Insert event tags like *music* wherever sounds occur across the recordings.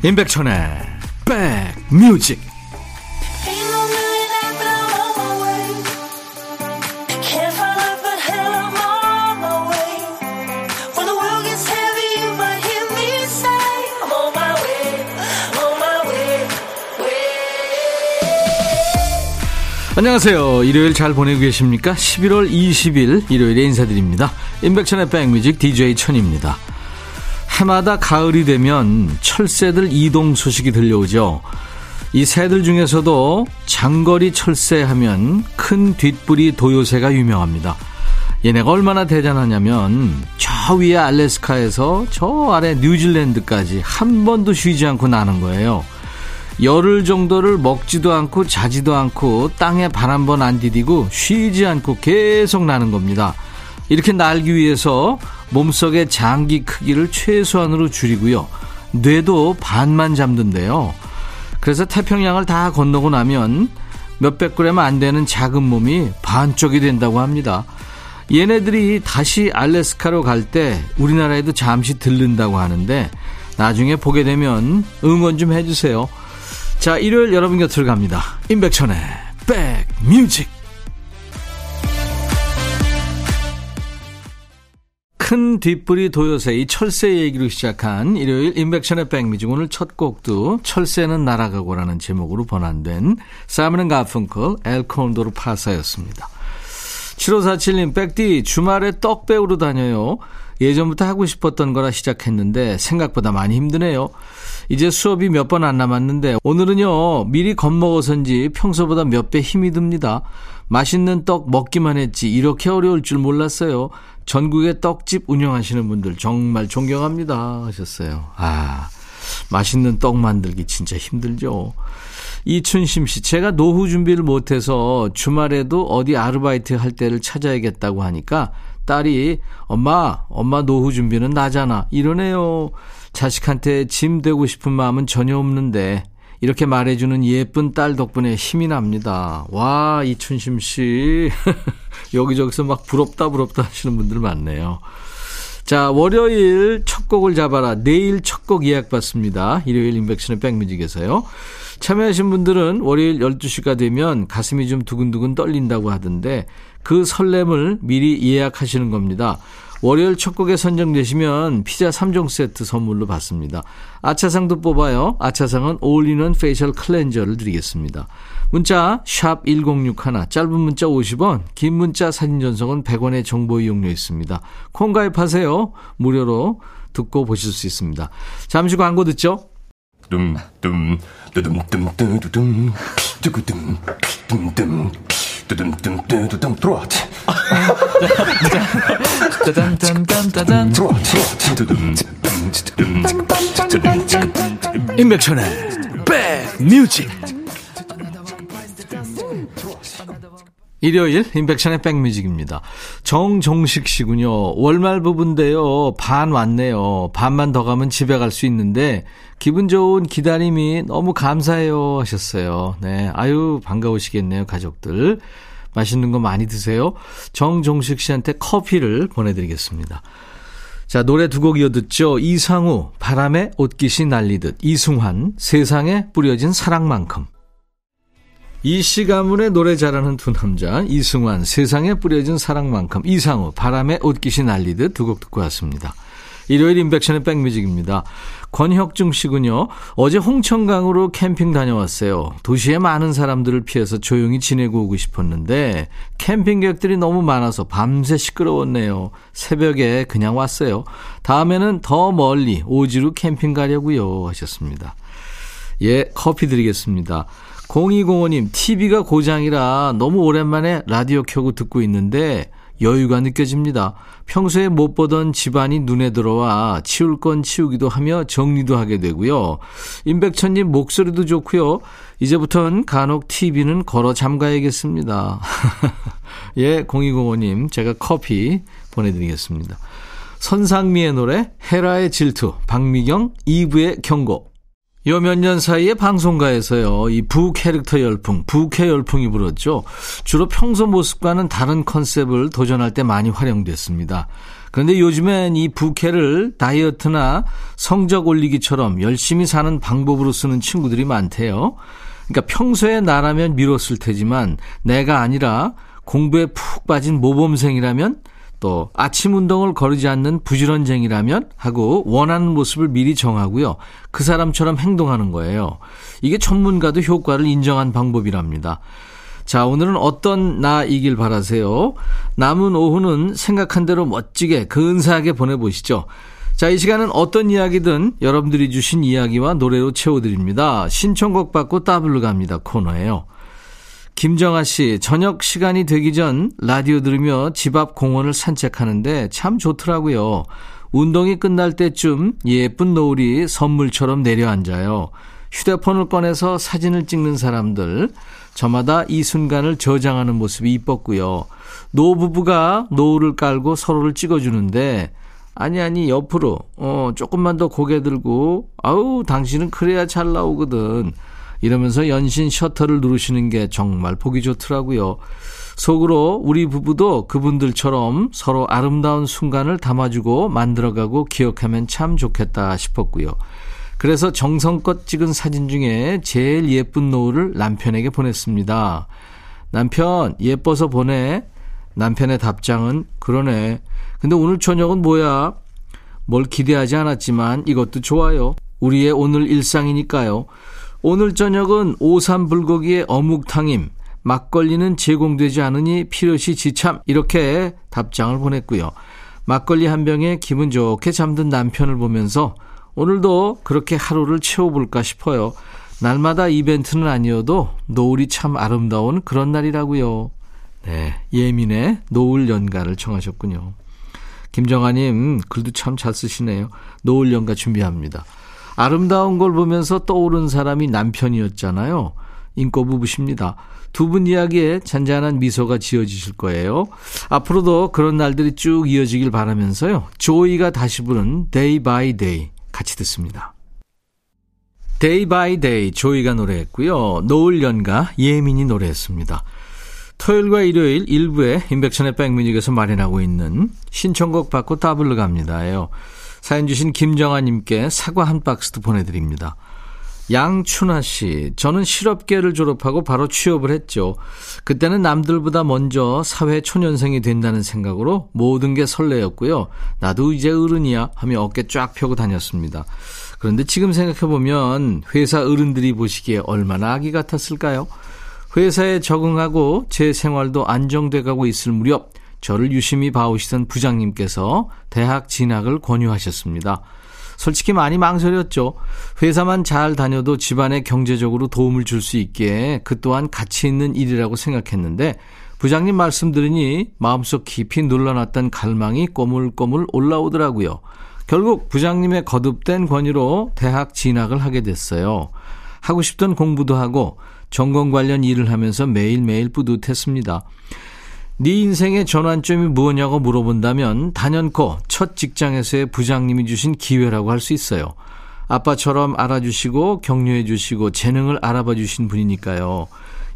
임백천의 백뮤직 안녕하세요. 일요일 잘 보내고 계십니까? 11월 20일 일요일에 인사드립니다. 임백천의 백뮤직 DJ 천입니다. 해마다 가을이 되면 철새들 이동 소식이 들려오죠. 이 새들 중에서도 장거리 철새하면 큰 뒷부리 도요새가 유명합니다. 얘네가 얼마나 대단하냐면 저 위에 알래스카에서 저 아래 뉴질랜드까지 한 번도 쉬지 않고 나는 거예요. 열흘 정도를 먹지도 않고 자지도 않고 땅에 발 한 번 안 디디고 쉬지 않고 계속 나는 겁니다. 이렇게 날기 위해서 몸속의 장기 크기를 최소한으로 줄이고요. 뇌도 반만 잠든데요. 그래서 태평양을 다 건너고 나면 몇백 그램 안 되는 작은 몸이 반쪽이 된다고 합니다. 얘네들이 다시 알래스카로 갈 때 우리나라에도 잠시 들른다고 하는데 나중에 보게 되면 응원 좀 해주세요. 자, 일요일 여러분 곁을 갑니다. 임백천의 백뮤직. 큰 뒷불이 도요새 이 철새 얘기로 시작한 일요일 인백션의 백미중 오늘 첫 곡도 철새는 날아가고라는 제목으로 번안된 사이먼 가펑클 엘콘도르 파사였습니다. 7547님 백디 주말에 떡 배우러 다녀요. 예전부터 하고 싶었던 거라 시작했는데 생각보다 많이 힘드네요. 이제 수업이 몇 번 안 남았는데 오늘은요 미리 겁먹어서인지 평소보다 몇 배 힘이 듭니다. 맛있는 떡 먹기만 했지 이렇게 어려울 줄 몰랐어요. 전국의 떡집 운영하시는 분들 정말 존경합니다 하셨어요. 아, 맛있는 떡 만들기 진짜 힘들죠. 이춘심 씨, 제가 노후 준비를 못해서 주말에도 어디 아르바이트 할 때를 찾아야겠다고 하니까 딸이 엄마, 엄마 노후 준비는 나잖아. 이러네요. 자식한테 짐 되고 싶은 마음은 전혀 없는데 이렇게 말해주는 예쁜 딸 덕분에 힘이 납니다. 와, 이춘심 씨. *laughs* 여기저기서 막 부럽다 부럽다 하시는 분들 많네요. 자, 월요일 첫 곡을 잡아라. 내일 첫 곡 예약 받습니다. 일요일 인백션의 백뮤직에서요. 참여하신 분들은 월요일 12시가 되면 가슴이 좀 두근두근 떨린다고 하던데 그 설렘을 미리 예약하시는 겁니다. 월요일 첫 곡에 선정되시면 피자 3종 세트 선물로 받습니다. 아차상도 뽑아요. 아차상은 올리는 facial cleanser를 드리겠습니다. 문자 1061, 짧은 문자 50원, 긴 문자 사진 전송은 100원의 정보 이용료 있습니다. 콩 가입하세요. 무료로 듣고 보실 수 있습니다. 잠시 광고 듣죠. 둠둠 뚜둠 뚜둠 뚜둠 뚜구둠 둠둠 뚜둠뚜둠뚜둠 들어와 짜잔짠짠짜잔 들어와 임백천의 백뮤직 일요일 인백션의 백뮤직입니다. 정종식 씨군요. 월말 부부인데요. 반 왔네요. 반만 더 가면 집에 갈 수 있는데 기분 좋은 기다림이 너무 감사해요 하셨어요. 네. 아유 반가우시겠네요 가족들. 맛있는 거 많이 드세요. 정종식 씨한테 커피를 보내드리겠습니다. 자, 노래 두 곡 이어 듣죠. 이상우, 바람에 옷깃이 날리듯. 이승환, 세상에 뿌려진 사랑만큼. 이씨 가문의 노래 잘하는 두 남자 이승환 세상에 뿌려진 사랑만큼 이상우 바람에 옷깃이 날리듯 두 곡 듣고 왔습니다. 일요일 인백션의 백뮤직입니다. 권혁중 씨군요. 어제 홍천강으로 캠핑 다녀왔어요. 도시에 많은 사람들을 피해서 조용히 지내고 오고 싶었는데 캠핑객들이 너무 많아서 밤새 시끄러웠네요. 새벽에 그냥 왔어요. 다음에는 더 멀리 오지로 캠핑 가려고요 하셨습니다. 예, 커피 드리겠습니다. 0205님, TV가 고장이라 너무 오랜만에 라디오 켜고 듣고 있는데 여유가 느껴집니다. 평소에 못 보던 집안이 눈에 들어와 치울 건 치우기도 하며 정리도 하게 되고요. 임백천님 목소리도 좋고요. 이제부터는 간혹 TV는 걸어 잠가야겠습니다. *laughs* 예, 0205님, 제가 커피 보내드리겠습니다. 선상미의 노래, 헤라의 질투, 박미경, 이브의 경고. 요 몇 년 사이에 방송가에서요, 이 부 캐릭터 열풍, 부캐 열풍이 불었죠. 주로 평소 모습과는 다른 컨셉을 도전할 때 많이 활용됐습니다. 그런데 요즘엔 이 부캐를 다이어트나 성적 올리기처럼 열심히 사는 방법으로 쓰는 친구들이 많대요. 그러니까 평소에 나라면 미뤘을 테지만 내가 아니라 공부에 푹 빠진 모범생이라면 또 아침 운동을 거르지 않는 부지런쟁이라면 하고 원하는 모습을 미리 정하고요. 그 사람처럼 행동하는 거예요. 이게 전문가도 효과를 인정한 방법이랍니다. 자, 오늘은 어떤 나이길 바라세요. 남은 오후는 생각한 대로 멋지게 근사하게 보내보시죠. 자, 이 시간은 어떤 이야기든 여러분들이 주신 이야기와 노래로 채워드립니다. 신청곡 받고 따블로 갑니다. 코너예요. 김정아 씨, 저녁 시간이 되기 전 라디오 들으며 집 앞 공원을 산책하는데 참 좋더라고요. 운동이 끝날 때쯤 예쁜 노을이 선물처럼 내려앉아요. 휴대폰을 꺼내서 사진을 찍는 사람들, 저마다 이 순간을 저장하는 모습이 이뻤고요. 노부부가 노을을 깔고 서로를 찍어주는데, 아니, 아니, 옆으로, 어, 조금만 더 고개 들고, 아우, 당신은 그래야 잘 나오거든. 이러면서 연신 셔터를 누르시는 게 정말 보기 좋더라고요. 속으로 우리 부부도 그분들처럼 서로 아름다운 순간을 담아주고 만들어가고 기억하면 참 좋겠다 싶었고요. 그래서 정성껏 찍은 사진 중에 제일 예쁜 노을을 남편에게 보냈습니다. 남편, 예뻐서 보내. 남편의 답장은, 그러네. 근데 오늘 저녁은 뭐야? 뭘 기대하지 않았지만 이것도 좋아요. 우리의 오늘 일상이니까요. 오늘 저녁은 오삼 불고기에 어묵탕임, 막걸리는 제공되지 않으니 필요시 지참 이렇게 답장을 보냈고요. 막걸리 한 병에 기분 좋게 잠든 남편을 보면서 오늘도 그렇게 하루를 채워볼까 싶어요. 날마다 이벤트는 아니어도 노을이 참 아름다운 그런 날이라고요. 네, 예민의 노을 연가를 청하셨군요. 김정아님 글도 참 잘 쓰시네요. 노을 연가 준비합니다. 아름다운 걸 보면서 떠오른 사람이 남편이었잖아요. 인꼬 부부십니다. 두 분 이야기에 잔잔한 미소가 지어지실 거예요. 앞으로도 그런 날들이 쭉 이어지길 바라면서요. 조이가 다시 부른 Day by Day 같이 듣습니다. Day by Day 조이가 노래했고요. 노을 연가 예민이 노래했습니다. 토요일과 일요일 일부에 인백션의 백뮤직에서 마련하고 있는 신청곡 받고 따블로 갑니다예요. 사연 주신 김정아님께 사과 한 박스도 보내드립니다. 양춘아 씨, 저는 실업계를 졸업하고 바로 취업을 했죠. 그때는 남들보다 먼저 사회 초년생이 된다는 생각으로 모든 게 설레였고요. 나도 이제 어른이야 하며 어깨 쫙 펴고 다녔습니다. 그런데 지금 생각해보면 회사 어른들이 보시기에 얼마나 아기 같았을까요? 회사에 적응하고 제 생활도 안정돼 가고 있을 무렵 저를 유심히 봐오시던 부장님께서 대학 진학을 권유하셨습니다. 솔직히 많이 망설였죠. 회사만 잘 다녀도 집안에 경제적으로 도움을 줄 수 있기에 그 또한 가치 있는 일이라고 생각했는데 부장님 말씀 들으니 마음속 깊이 눌러놨던 갈망이 꼬물꼬물 올라오더라고요. 결국 부장님의 거듭된 권유로 대학 진학을 하게 됐어요. 하고 싶던 공부도 하고 전공 관련 일을 하면서 매일매일 뿌듯했습니다. 네 인생의 전환점이 무엇냐고 물어본다면 단연코 첫 직장에서의 부장님이 주신 기회라고 할 수 있어요. 아빠처럼 알아주시고 격려해 주시고 재능을 알아봐 주신 분이니까요.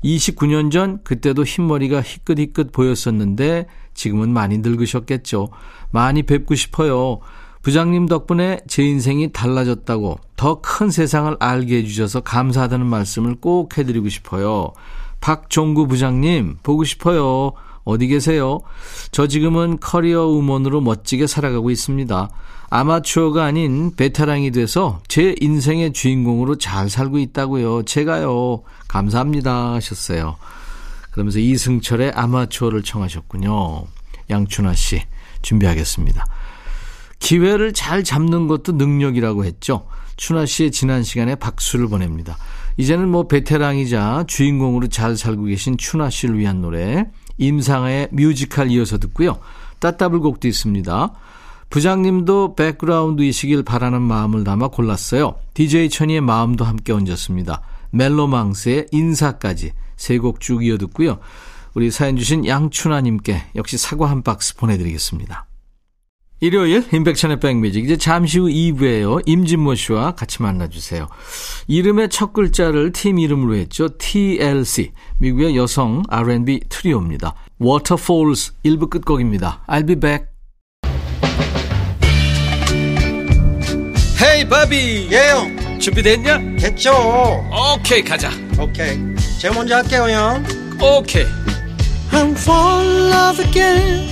29년 전 그때도 흰머리가 희끗희끗 보였었는데 지금은 많이 늙으셨겠죠. 많이 뵙고 싶어요. 부장님 덕분에 제 인생이 달라졌다고 더 큰 세상을 알게 해주셔서 감사하다는 말씀을 꼭 해드리고 싶어요. 박종구 부장님, 보고 싶어요. 어디 계세요? 저 지금은 커리어 우먼으로 멋지게 살아가고 있습니다. 아마추어가 아닌 베테랑이 돼서 제 인생의 주인공으로 잘 살고 있다고요. 제가요. 감사합니다 하셨어요. 그러면서 이승철의 아마추어를 청하셨군요. 양춘아 씨 준비하겠습니다. 기회를 잘 잡는 것도 능력이라고 했죠. 춘아 씨의 지난 시간에 박수를 보냅니다. 이제는 뭐 베테랑이자 주인공으로 잘 살고 계신 춘아 씨를 위한 노래 임상의 뮤지컬 이어서 듣고요. 따따블 곡도 있습니다. 부장님도 백그라운드이시길 바라는 마음을 담아 골랐어요. DJ 천이의 마음도 함께 얹었습니다. 멜로망스의 인사까지 세 곡 쭉 이어 듣고요. 우리 사연 주신 양춘아님께 역시 사과 한 박스 보내드리겠습니다. 일요일 인백천의 백뮤직 이제 잠시 후 2부에요. 임진모 씨와 같이 만나주세요. 이름의 첫 글자를 팀 이름으로 했죠. TLC 미국의 여성 R&B 트리오입니다. Waterfalls 1부 끝곡입니다. I'll be back. Hey, 바비. 예영. 준비됐냐? 됐죠. 오케이, okay, 가자. 오케이. Okay. 제가 먼저 할게요, 형. 오케이. Okay. I'm falling love again.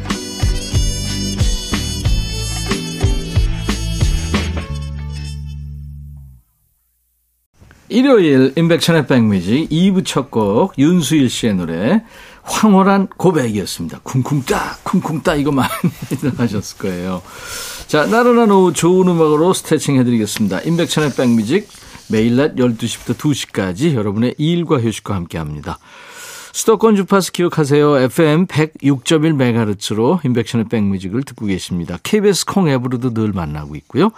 일요일 임백천의 백뮤직 2부 첫 곡 윤수일 씨의 노래 황홀한 고백이었습니다. 쿵쿵따 쿵쿵따 이거 많이 *laughs* 하셨을 거예요. 자 나른한 오후 좋은 음악으로 스트레칭 해드리겠습니다. 임백천의 백뮤직 매일 낮 12시부터 2시까지 여러분의 일과 휴식과 함께합니다. 수도권 주파수 기억하세요. FM 106.1MHz로 인백션의 백뮤직을 듣고 계십니다. KBS 콩 앱으로도 늘 만나고 있고요.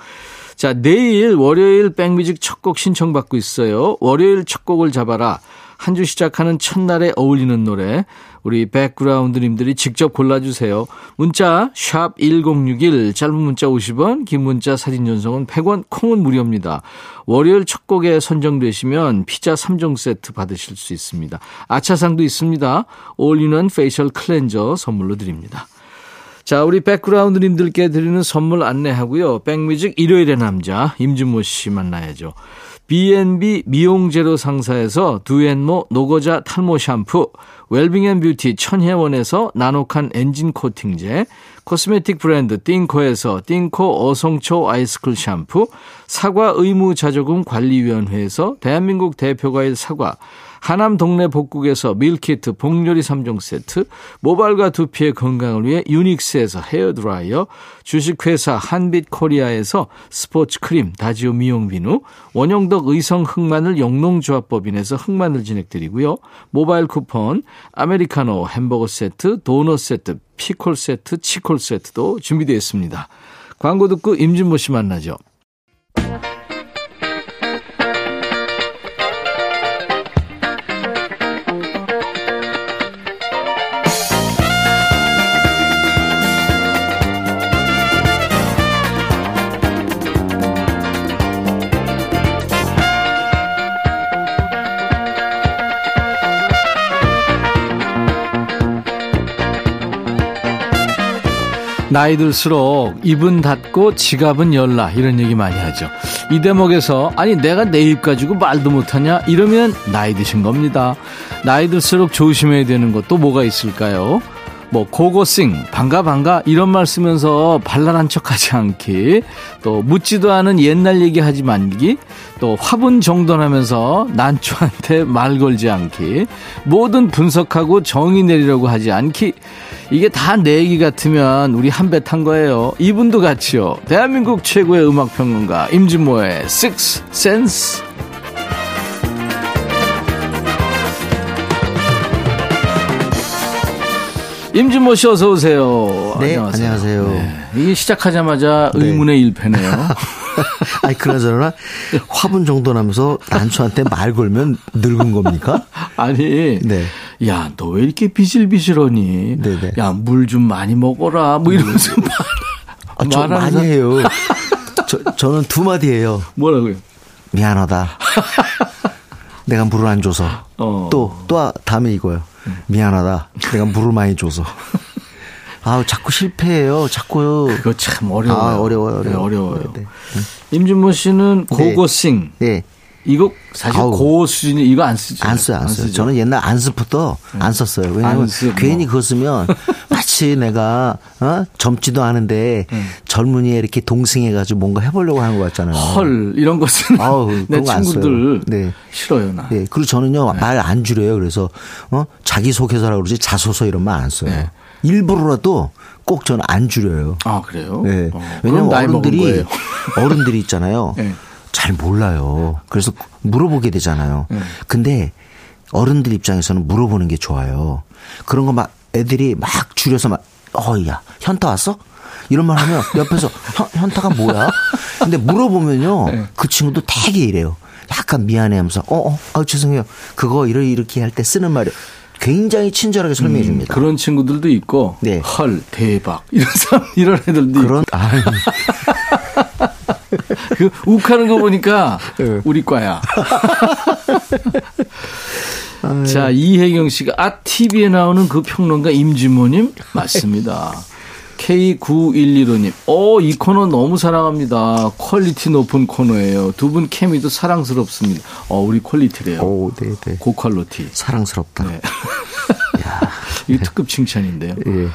자, 내일 월요일 백뮤직 첫 곡 신청받고 있어요. 월요일 첫 곡을 잡아라. 한 주 시작하는 첫날에 어울리는 노래 우리 백그라운드님들이 직접 골라주세요. 문자 샵1061 짧은 문자 50원 긴 문자 사진 전송은 100원 콩은 무료입니다. 월요일 첫 곡에 선정되시면 피자 3종 세트 받으실 수 있습니다. 아차상도 있습니다. 올리는 facial cleanser 선물로 드립니다. 자, 우리 백그라운드님들께 드리는 선물 안내하고요. 백뮤직 일요일의 남자 임진모 씨 만나야죠. B&B 미용재료 상사에서 두앤모 노고자 탈모 샴푸, 웰빙앤뷰티 천혜원에서 나노칸 엔진 코팅제, cosmetic 브랜드 띵코에서 띵코 어성초 아이스쿨 샴푸, 사과 의무자조금 관리위원회에서 대한민국 대표과일 사과, 하남 동네 복국에서 밀키트 복요리 3종 세트, 모발과 두피의 건강을 위해 유닉스에서 헤어드라이어, 주식회사 한빛코리아에서 스포츠 크림 다지오 미용 비누, 원형덕 의성 흑마늘 영농조합법인에서 흑마늘 진액 드리고요. 모바일 쿠폰, 아메리카노 햄버거 세트, 도넛 세트, 피콜 세트, 치콜 세트도 준비되어 있습니다. 광고 듣고 임진모 씨 만나죠. 나이 들수록 입은 닫고 지갑은 열라 이런 얘기 많이 하죠. 이 대목에서 아니 내가 내 입 가지고 말도 못하냐 이러면 나이 드신 겁니다. 나이 들수록 조심해야 되는 것도 뭐가 있을까요? 뭐 고고싱 반가 반가 이런 말 쓰면서 발랄한 척하지 않기 또 묻지도 않은 옛날 얘기하지 말기 또 화분 정돈하면서 난초한테 말 걸지 않기 뭐든 분석하고 정의 내리려고 하지 않기. 이게 다 내 얘기 같으면 우리 한 배 탄 거예요. 이분도 같이요. 대한민국 최고의 음악평론가 임진모의 Six Sense 임진모 씨 어서 오세요. 네, 안녕하세요. 안녕하세요. 네, 이게 시작하자마자 네. 의문의 일패네요. *laughs* 아니 그나저나 화분 정도 나면서 난초한테 말 걸면 늙은 겁니까? *laughs* 아니, 네. 야, 너 왜 이렇게 비실비실하니? 네네. 네. 야, 물 좀 많이 먹어라. 뭐 이러면서 말. 아, 저 많이 해요. *laughs* 저, 저는 두 마디예요. 뭐라고요? 미안하다. 내가 물을 안 줘서. 어. 또, 또 다음에 이거요. 미안하다. 내가 물을 많이 줘서. *laughs* 아, 자꾸 실패해요. 자꾸. 그거 참 어려워요. 아, 어려워요. 어려워요. 네, 어려워요. 네. 임준모 씨는 네. 고고싱. 네. 이거 사실 아우, 고 수준이 이거 안 쓰죠. 안 써요, 안, 안 써요. 쓰죠. 저는 옛날 안습부터 네. 안 썼어요. 왜냐하면 괜히 그거 쓰면 *laughs* 마치 내가 어? 젊지도 않은데 네. 젊은이에 이렇게 동승해가지고 뭔가 해보려고 하는 것 같잖아요. 헐 이런 것은 아우, *laughs* 내 친구들 네. 싫어요 나. 네. 그리고 저는요 네. 말안 줄여요. 그래서 어? 자기 소개서라고 그러지 자소서 이런 말 안 써요. 네. 일부러라도 꼭 저는 안 줄여요. 아 그래요? 네. 어, 왜냐면 어른들이 어른들이 있잖아요. *laughs* 네. 잘 몰라요. 그래서 물어보게 되잖아요. 네. 근데 어른들 입장에서는 물어보는 게 좋아요. 그런 거 막 애들이 막 줄여서 막, 어, 야, 현타 왔어? 이런 말 하면 옆에서 *laughs* 현, 현타가 뭐야? 근데 물어보면요. 네. 그 친구도 되게 이래요. 약간 미안해 하면서 어, 어, 아 죄송해요. 그거 이렇게 이렇게 할 때 쓰는 말이 굉장히 친절하게 설명해 음, 줍니다. 음, 그런 친구들도 있고, 네. 헐, 대박. 이런 사람, 이런 애들도 그런, 있고. *laughs* *laughs* 그 욱하는 거 보니까 네. 우리 과야. 자, 이혜경 씨가 아 TV에 나오는 그 평론가 임진모님 맞습니다. K9115님, 어, 이 코너 너무 사랑합니다. quality 높은 코너예요. 두 분 케미도 사랑스럽습니다. 어, 우리 quality래요. 오, 네, 네. 고quality. 사랑스럽다. 네. *laughs* *laughs* 이게 특급 칭찬인데요. 예.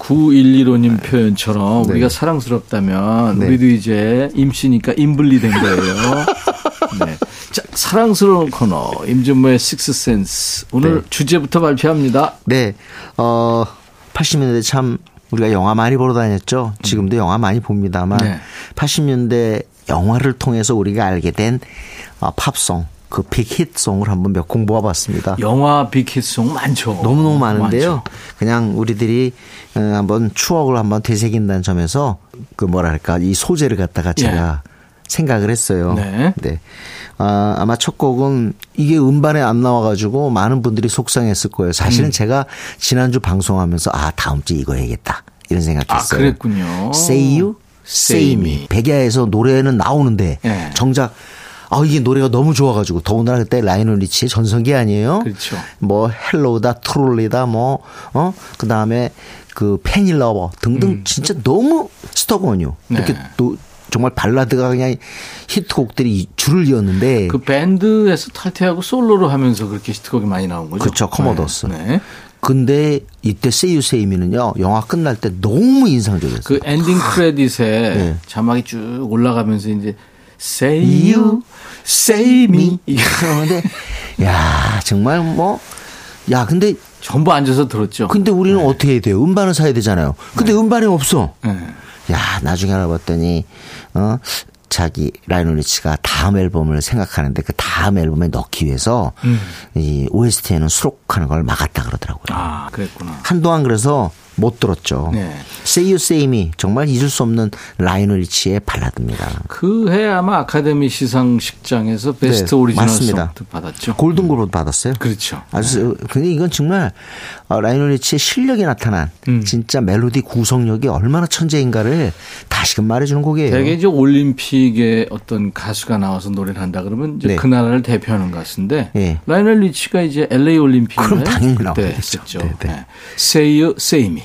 9115님 네. 표현처럼 네. 우리가 사랑스럽다면 네. 우리도 이제 임씨니까 인블리 된 거예요. *laughs* 네. 자, 사랑스러운 코너 임준모의 식스센스 오늘 네. 주제부터 발표합니다. 네. 어 80년대 참 우리가 영화 많이 보러 다녔죠. 지금도 영화 많이 봅니다만 네. 80년대 영화를 통해서 우리가 알게 된 어, 팝송 그 빅히트송을 한번 몇 곡 모아봤습니다. 영화 빅히트송 많죠. 너무너무 많은데요. 많죠. 그냥 우리들이 어, 한번 추억을 한번 되새긴다는 점에서 그 뭐랄까 이 소재를 갖다가 제가 예. 생각을 했어요. 네. 네. 아, 아마 첫 곡은 이게 음반에 안 나와가지고 많은 분들이 속상했을 거예요. 사실은 음. 제가 지난주 방송하면서 아 다음 주 이거 해야겠다 이런 생각했어요. 아, 그랬군요. Say You, Say Me. 백야에서 노래는 나오는데 네. 정작 아, 이게 노래가 너무 좋아가지고 더군다나 그때 라이오넬 리치의 전성기 아니에요? 그렇죠. 뭐 Hello다, Truly다, 뭐 어, 그 다음에 그 Penny Lover 등등 음. 진짜 너무 Stuck on You. 네. 이렇게 또 정말 발라드가 그냥 히트곡들이 줄을 이었는데 그 밴드에서 탈퇴하고 솔로로 하면서 그렇게 히트곡이 많이 나온 거죠. 그렇죠. Commodores. 네. 네. 근데 이때 Say You Say Me는요 영화 끝날 때 너무 인상적이었어요. 그 엔딩 크레딧에 네. 자막이 쭉 올라가면서 이제 Say you, say me. *laughs* 이러는데, 야, 정말 뭐, 야, 근데. 전부 앉아서 들었죠. 근데 우리는 네. 어떻게 해야 돼요? 음반을 사야 되잖아요. 근데 네. 음반이 없어. 네. 야, 나중에 알아봤더니, 어, 자기 라이오넬 리치가 다음 앨범을 생각하는데 그 다음 앨범에 넣기 위해서 음. 이 OST에는 수록하는 걸 막았다 그러더라고요. 아, 그랬구나. 한동안 그래서 못 들었죠. 네. Say You Say Me 정말 잊을 수 없는 라이오넬 리치의 발라드입니다. 그 해 아마 아카데미 시상식장에서 베스트 네, 오리지널 맞습니다. Song 받았죠. 골든글로브 받았어요. 그렇죠. 아주 네. 근데 이건 정말 어, 라이오넬 리치의 실력이 나타난 음. 진짜 멜로디 구성력이 얼마나 천재인가를 다시금 말해주는 곡이에요. 되게 이제 올림픽에 어떤 가수가 나와서 노래를 한다 그러면 이제 네. 그 나라를 대표하는 가수인데 네. 라이오넬 리치가 이제 LA 올림픽에 그럼 당연히 나오겠죠. 네, 네. Say You Say Me.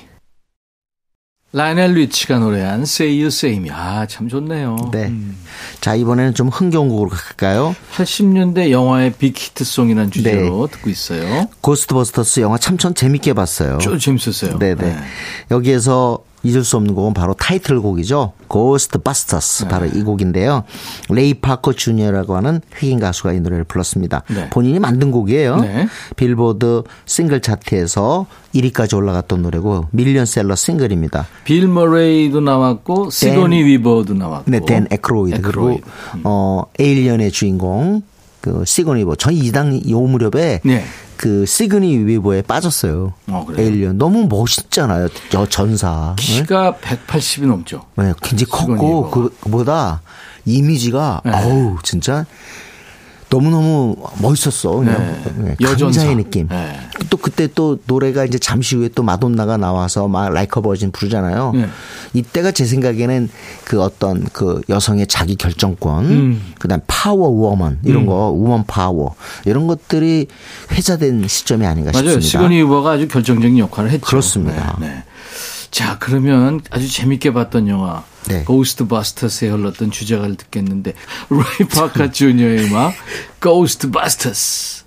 라이오넬 리치가 노래한 Say You Say Me. 아, 참 좋네요. 네. 음. 자, 이번에는 좀 흥겨운 곡으로 갈까요? 80년대 영화의 big hit song이라는 주제로 네. 듣고 있어요. Ghostbusters 영화 참 전 재밌게 봤어요. 좀 재밌었어요. 네네. 네. 여기에서 잊을 수 없는 곡은 바로 타이틀곡이죠. Busters 네. 바로 이 곡인데요. 레이 파커 주니어라고 하는 흑인 가수가 이 노래를 불렀습니다. 네. 본인이 만든 곡이에요. 네. 빌보드 싱글 차트에서 1위까지 올라갔던 노래고 밀리언셀러 싱글입니다. 빌 머레이도 나왔고 시고니 위버도 나왔고 네, 댄 에크로이드, 에크로이드. 그리고 음. 어 Alien의 주인공 그 시고니 위버. 전 이당 요 무렵에 네. 그 시고니 위버에 빠졌어요. 어, Alien 너무 멋있잖아요. 저 전사. 키가 네? 180이 넘죠. 네, 굉장히 컸고 그보다 이미지가 네. 어우 진짜 너무너무 멋있었어. 그냥 네. 네. 여전사의 느낌. 네. 또 그때 또 노래가 이제 잠시 후에 또 마돈나가 나와서 막 Like a Virgin 부르잖아요. 네. 이때가 제 생각에는 그 어떤 그 여성의 자기 결정권, 음. 그다음 power woman 이런 음. 거, woman power 이런 것들이 회자된 시점이 아닌가 맞아요. 싶습니다. 시고니 위버가 아주 결정적인 역할을 했죠. 그렇습니다. 네. 네. 자, 그러면 아주 재밌게 봤던 영화 네. Ghostbusters에 흘렀던 주제가를 듣겠는데 레이 파커 주니어의 음악 Ghostbusters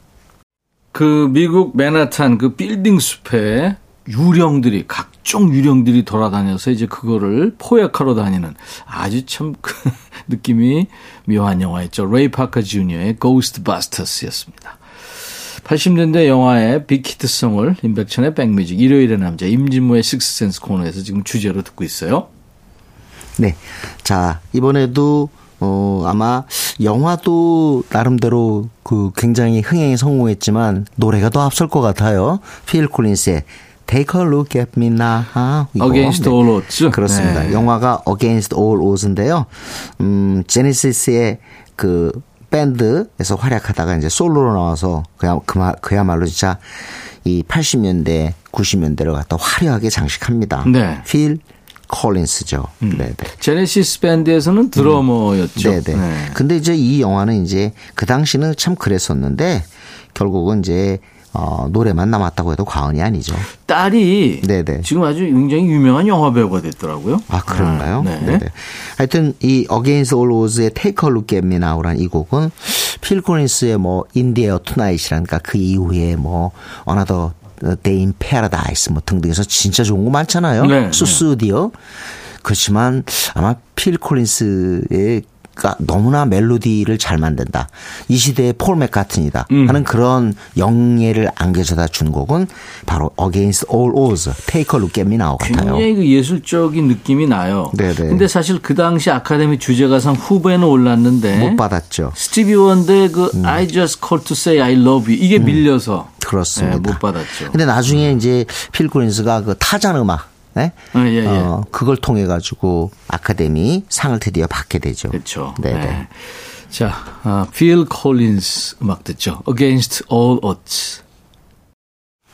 그 미국 맨하탄 그 빌딩 숲에 유령들이 각종 유령들이 돌아다녀서 이제 그거를 포획하러 다니는 아주 참 그 *laughs* 느낌이 묘한 영화였죠. 레이 파커 주니어의 Ghostbusters였습니다. 80년대 영화의 빅히트송을 임백천의 백뮤직 일요일의 남자 임진모의 Sixth Sense 코너에서 지금 주제로 듣고 있어요. 네. 자, 이번에도 어, 아마 영화도 나름대로 그 굉장히 흥행에 성공했지만 노래가 더 앞설 것 같아요. 필 콜린스의 Take a look at me now. Against 네. all odds. 그렇습니다. 네. 영화가 Against all odds인데요. 음, 제네시스의 그 밴드에서 활약하다가 이제 솔로로 나와서 그야, 그마, 그야말로 진짜 이 80년대, 90년대를 갖다 화려하게 장식합니다. 네. 필 콜린스죠. 음. 네네. 제네시스 밴드에서는 드러머였죠. 음. 네네. 네. 근데 이제 이 영화는 이제 그 당시는 참 그랬었는데 결국은 이제 어, 노래만 남았다고 해도 과언이 아니죠. 딸이 네네. 지금 아주 굉장히 유명한 영화 배우가 됐더라고요. 아 그런가요? 아, 네. 네네. 하여튼 이 Against All Odds의 Take a Look at Me Now라는 이 곡은 필 콜린스의 뭐 In the Air Tonight이라니까 그 이후에 뭐 Day in Paradise 뭐 등등해서 진짜 좋은 거 많잖아요. 네, 수스디어. 네. 그렇지만 아마 필 콜린스의 가 너무나 멜로디를 잘 만든다. 이 시대의 폴 맥카튼이다. 음. 하는 그런 영예를 안겨져다 준 곡은 바로 Against All Odds, Take a Look at Me Now 같아요. 굉장히 그 예술적인 느낌이 나요. 네네. 근데 사실 그 당시 아카데미 주제가상 후보에는 올랐는데 못 받았죠. 스티비 원더의 그 음. I Just Call to Say I Love You 이게 음. 밀려서 그렇습니다. 네, 못 받았죠. 근데 나중에 이제 필 콜린스가 그 타잔 음악 네? 아, 예, 예. 어, 그걸 통해 가지고 아카데미 상을 드디어 받게 되죠. 그렇죠. 네네. 네. 자, 아, 필 콜린스 음악 듣죠. Against All Odds.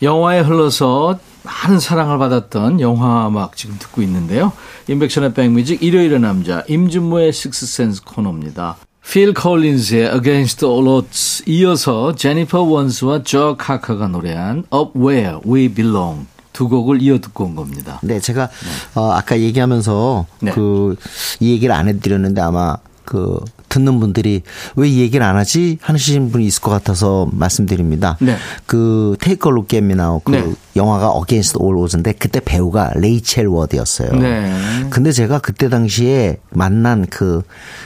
영화에 흘러서 많은 사랑을 받았던 영화 음악 지금 듣고 있는데요. 인백션의 백뮤직 일요일의 남자 임준모의 식스센스 코너입니다. 필 콜린스의 Against All Odds 이어서 제니퍼 원스와 저 카카가 노래한 Up Where We Belong 두 곡을 이어 듣고 온 겁니다. 네, 제가 네. 어, 아까 얘기하면서 네. 그이 얘기를 안 해드렸는데 아마 그 듣는 분들이 왜 이 얘기를 안 하지 하시는 분이 있을 것 같아서 말씀드립니다. 네. 그 Take a Look at Me Now 그 네. 영화가 Against All Odds인데 그때 배우가 레이첼 워드였어요. 네. 근데 제가 그때 당시에 만난 그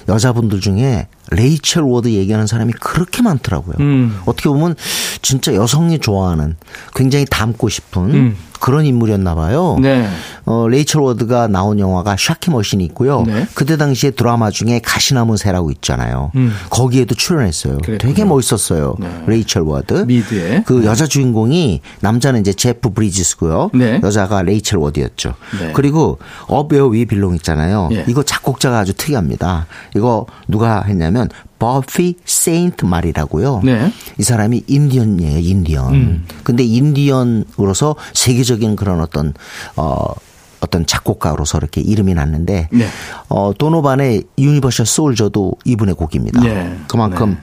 여자분들 중에 레이첼 워드 얘기하는 사람이 그렇게 많더라고요. 음. 어떻게 보면 진짜 여성이 좋아하는 굉장히 닮고 싶은 음. 그런 인물이었나 봐요. 네. 어, 레이첼 워드가 나온 영화가 Sharky's Machine이 있고요. 네. 그때 당시에 드라마 중에 가시나무 새라고 있잖아요. 음. 거기에도 출연했어요. 그랬군요. 되게 멋있었어요. 네. 레이첼 워드. 미드에. 그 네. 여자 주인공이 남자는 이제 제프 브리지스고요. 네. 여자가 레이첼 워드였죠. 네. 그리고 Up Where We Belong 있잖아요. 예. 이거 작곡자가 아주 특이합니다. 이거 누가 했냐면 버피 세인트 마리라고요. 네. 이 사람이 인디언이에요, 인디언. 음. 근데 인디언으로서 세계적인 그런 어떤 어 어떤 작곡가로서 이렇게 이름이 났는데 네. 어 도노반의 Universal Soldier도 이분의 곡입니다. 네. 그만큼 네.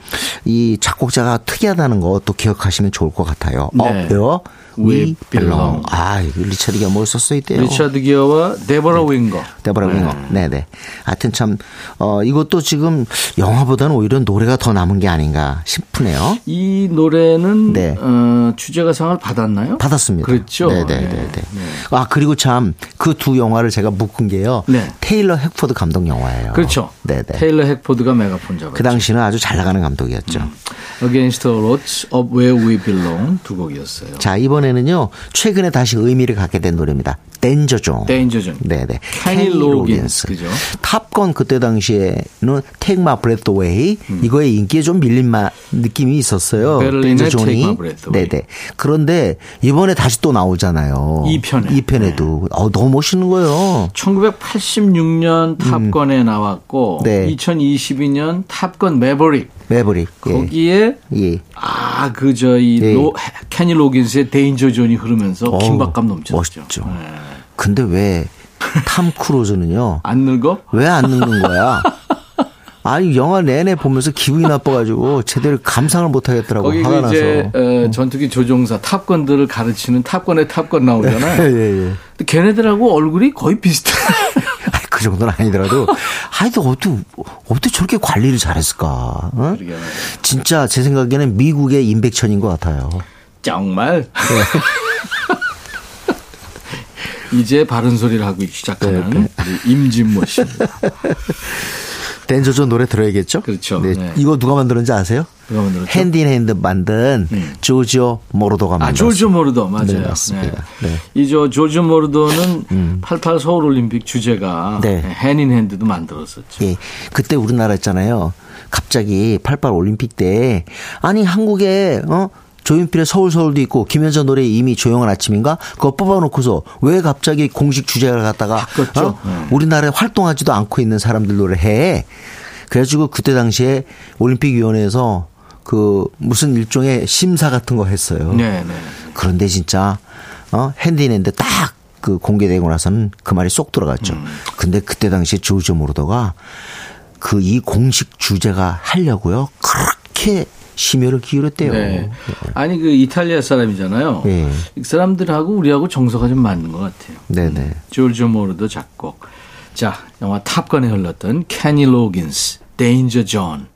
이 작곡자가 특이하다는 거 또 기억하시면 좋을 것 같아요. 네. 어, We Belong. 아, 리차드 기어 뭘 썼어 이때요? 리차드 기어와 데버라 네. 윙거. 데버라 윙거. 네, 네. 하여튼 참 어, 이것도 지금 영화보다는 오히려 노래가 더 남은 게 아닌가 싶으네요. 이 노래는 네. 어, 주제가상을 받았나요? 받았습니다. 그렇죠. 네, 네, 네, 네. 네. 아, 그리고 참 그 두 영화를 제가 묶은 게요. 네. 테일러 핵포드 감독 영화예요. 그렇죠. 네, 네. 테일러 핵포드가 메가폰 잡았죠. 그 당시는 아주 잘 나가는 감독이었죠. 음. Against All Odds와 Up Where We Belong 두 곡이었어요. 자, 이번에 는요. 최근에 다시 의미를 갖게 된 노래입니다. Danger Zone. Danger Zone. 네네. 케니 로긴스. 그죠. Top Gun 그때 당시에는 Take My Breath Away 음. 이거에 인기에 좀 밀린 마, 느낌이 있었어요. 베를린의 Take My Breath Away. 네네. 그런데 이번에 다시 또 나오잖아요. 2편에. 2편에도. 네. 어, 너무 멋있는 거예요. 1986년 Top Gun에 음. 나왔고 네. 2022년 Top Gun Maverick. Maverick. 예. 거기에 예. 아, 그 저이 예. 케니 로긴스의 Danger Zone이 흐르면서 어, 긴박감 넘쳤죠. 멋있죠. 네. 근데 왜 탐 크루즈는요? *laughs* 안 늙어? 왜 안 늙는 거야? 아니 영화 내내 보면서 기분이 나빠가지고 제대로 감상을 못하겠더라고 거기 화가 이제 나서. 어, 전투기 조종사 탑건들을 가르치는 탑건의 탑건 나오잖아요. *laughs* 예, 예. 근데 걔네들하고 얼굴이 거의 비슷해. *laughs* 그 정도는 아니더라도 하여튼 어떻게 어떻게 저렇게 관리를 잘했을까? 어? 진짜 제 생각에는 미국의 임백천인 것 같아요. 정말. 네. *laughs* 이제 바른 소리를 하고 시작하는 네, 네. 임진모 씨입니다. Danger Zone 노래 들어야겠죠? 그렇죠. 네. 네. 이거 누가 만들었는지 아세요? 누가 만들었죠? Hand in Hand 만든 네. 조르지오 모로더가 만들었어요. 아, 조르지오 모로더 맞아요. 네, 맞습니다. 이저 조르지오 모로더는 음. 88 서울 올림픽 주제가 네. 핸인 핸드도 만들었었죠. 예. 그때 우리나라 있잖아요. 갑자기 88 올림픽 때 아니 한국에 어 조윤필의 서울 서울도 있고 김현자 노래 이미 조용한 아침인가 그거 뽑아놓고서 왜 갑자기 공식 주제를 갖다가 어? 네. 우리나라에 활동하지도 않고 있는 사람들 노래 해 그래가지고 그때 당시에 올림픽위원회에서 그 무슨 일종의 심사 같은 거 했어요. 네, 네. 그런데 진짜 어 핸디랜드 딱그 공개되고 나서는 그 말이 쏙 들어갔죠. 음. 근데 그때 당시에 조르지오 모로더가 그 이 공식 주제가 하려고요. 그렇게 심혈을 기울였대요. 네. 아니 그 이탈리아 사람이잖아요. 네. 이 사람들하고 우리하고 정서가 좀 맞는 것 같아요. 네네. 음. 조르조 모로더 작곡. 자 영화 Top Gun에 흘렀던 케니 로긴스, Danger Zone.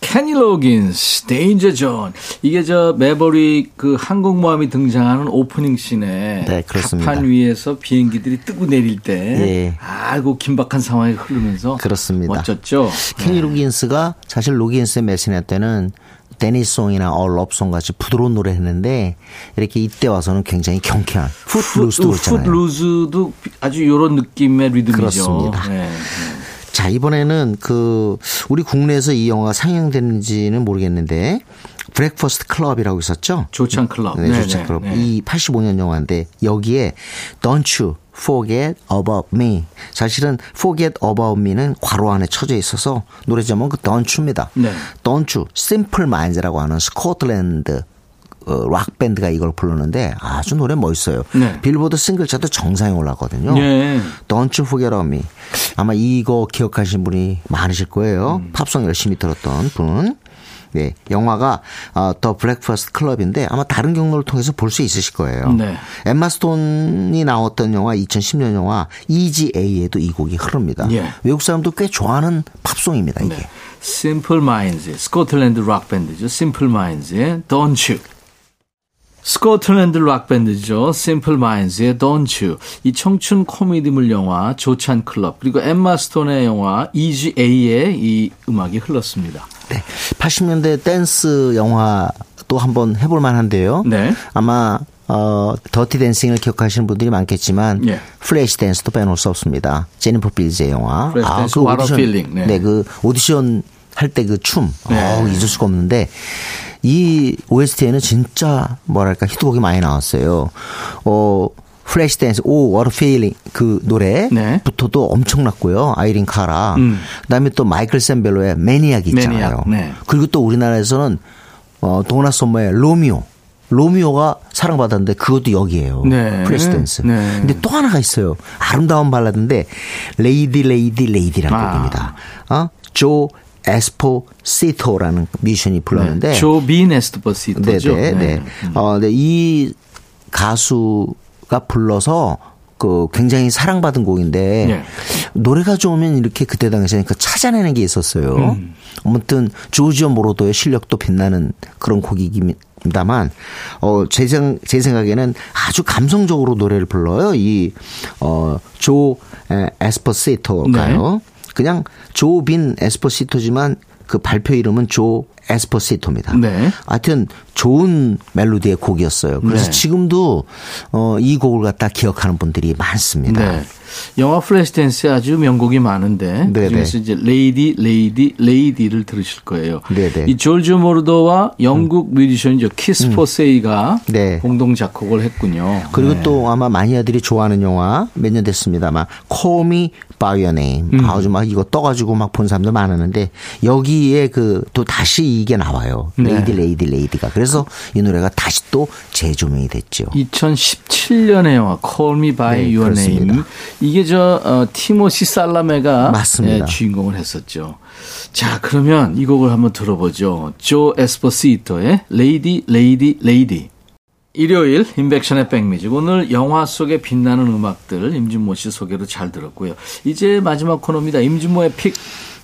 케니 로긴스, Danger Zone. 이게 저 Maverick 그 항공모함이 등장하는 오프닝 씬에 네, 탑판 위에서 비행기들이 뜨고 내릴 때 네. 아이고 긴박한 상황이 흐르면서 그렇습니다. 멋졌죠. 케니 네. 로긴스가 사실 로긴스 앤 메시나 때는 데니송이나 얼럽송 같이 부드러운 노래 했는데 이렇게 이때 와서는 굉장히 경쾌한 Footloose도 있잖아요. Footloose도 아주 이런 느낌의 리듬이죠. 그렇습니다. 네. 자, 이번에는 그 우리 국내에서 이 영화가 상영됐는지는 모르겠는데 Breakfast Club이라고 있었죠? 조찬 클럽. 네, 조찬 클럽. 네. 이 85년 영화인데 여기에 Don't You Forget About Me. 사실은 Forget About Me는 괄호 안에 쳐져 있어서 노래 제목은 그 Don't You입니다. 네. Don't You, Simple Minds라고 하는 스코틀랜드 어, 락 밴드가 이걸 부르는데 아주 노래 멋있어요. 네. 빌보드 싱글 차트도 정상에 올랐거든요. 네. Don't You Forget About Me. 아마 이거 기억하신 분이 많으실 거예요. 음. 팝송 열심히 들었던 분. 네, 영화가 어, The Breakfast Club인데 아마 다른 경로를 통해서 볼 수 있으실 거예요. 네. 엠마 스톤이 나왔던 영화 2010년 영화 Easy A에도 이 곡이 흐릅니다. 예. 외국 사람도 꽤 좋아하는 팝송입니다. 이게. 네. Simple Minds, 스코틀랜드 락 밴드죠. Simple Minds의 Don't You. 스코틀랜드 락밴드죠. Simple Minds의 Don't You. 이 청춘 코미디물 영화 조찬 클럽 그리고 엠마 스톤의 영화 Easy A의 이 음악이 흘렀습니다. 네. 80년대 댄스 영화 또 한번 해볼 만한데요. 네. 아마 어, Dirty Dancing을 기억하시는 분들이 많겠지만 예. Flashdance도 빼놓을 수 없습니다. 제니퍼 빌즈의 영화. 아, 그 오디션, 네. 네, 그 오디션 할 때 그 춤. 네. 어, 잊을 수가 없는데 이 OST에는 진짜 뭐랄까 히트곡이 많이 나왔어요. 어 Flashdance 오 What a Feeling 그 노래부터도 네. 엄청났고요. 아이린 카라. 음. 그다음에 또 마이클 셈벨로의 Maniac이 있잖아요. Maniac. 네. 그리고 또 우리나라에서는 어 도나 서머의 로미오. 로미오가 사랑받았는데 그것도 여기에요. 네. Flashdance. 네. 근데 또 하나가 있어요. 아름다운 발라드인데 Lady Lady Lady라는 아. 곡입니다. 어? 조 에스포시토라는 뮤지션이 불렀는데 네. 조빈 에스포시토죠. 네네. 네. 네. 음. 어, 네. 이 가수가 불러서 그 굉장히 사랑받은 곡인데 네. 노래가 좋으면 이렇게 그때 당시에 그 찾아내는 게 있었어요. 음. 아무튼 조지오 모로도의 실력도 빛나는 그런 곡이기입니다만 어제 제 생각에는 아주 감성적으로 노래를 불러요. 이어조 에스퍼시토가요. 네. 그냥 조빈 에스포시토지만 그 발표 이름은 조 에스포시토입니다. 네. 하여튼 좋은 멜로디의 곡이었어요. 그래서 네. 지금도 어, 이 곡을 갖다 기억하는 분들이 많습니다. 네. 영화 Flashdance에 아주 명곡이 많은데 네네. 그중에서 이제 Lady Lady Lady를 들으실 거예요. 네네. 이 조르지오 모로더와 영국 음. 뮤지션이죠 키스 음. 포시가 네. 공동 작곡을 했군요. 그리고 네. 또 아마 마니아들이 좋아하는 영화 몇 년 됐습니다만 Call Me By Your Name 음. 아주 막 이거 떠가지고 막 본 사람도 많았는데 여기에 그 또 다시 이게 나와요. 네. Lady Lady Lady가 그래서 이 노래가 다시 또 재조명이 됐죠. 2017년에 영화 Call Me By 네, Your 그렇습니다. Name 이게 저 어, 티모시 샬라메가 맞습니다. 예, 주인공을 했었죠. 자, 그러면 이 곡을 한번 들어보죠. 조 에스포시토의 Lady Lady Lady. 일요일 임백천의 백뮤직 오늘 영화 속에 빛나는 음악들 임진모 씨 소개로 잘 들었고요. 이제 마지막 코너입니다. 임진모의 Pick.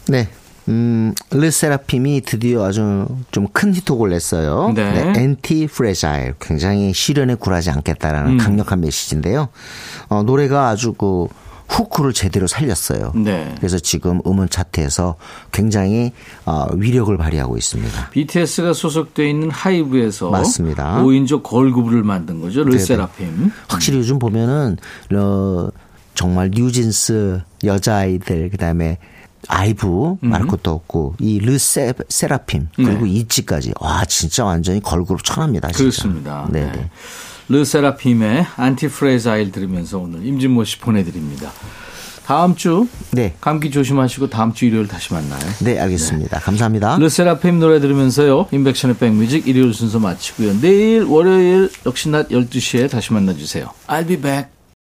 네. 음, 르세라핌이 드디어 아주 좀 큰 히트곡을 냈어요. 네. 네. Antifragile. 굉장히 시련에 굴하지 않겠다라는 음. 강력한 메시지인데요. 어, 노래가 아주 그 후크를 제대로 살렸어요. 네. 그래서 지금 음원 차트에서 굉장히 어, 위력을 발휘하고 있습니다. BTS가 소속돼 있는 하이브에서 맞습니다. 5인조 걸그룹을 만든 거죠. 르세라핌. 확실히 요즘 보면은 어, 정말 뉴진스 여자아이들 그다음에 아이브 음. 말할 것도 없고 이 르세 세라핌 그리고 네. 이치까지 와 진짜 완전히 걸그룹 천합니다. 진짜. 그렇습니다. 네. 네. 르세라핌의 Antifragile 들으면서 오늘 임진모 씨 보내드립니다. 다음 주 네. 감기 조심하시고 다음 주 일요일 다시 만나요. 네, 알겠습니다. 네. 감사합니다. 르세라핌 노래 들으면서요. 임백천의 백뮤직 일요일 순서 마치고요. 내일 월요일 역시 낮 12시에 다시 만나 주세요. I'll be back.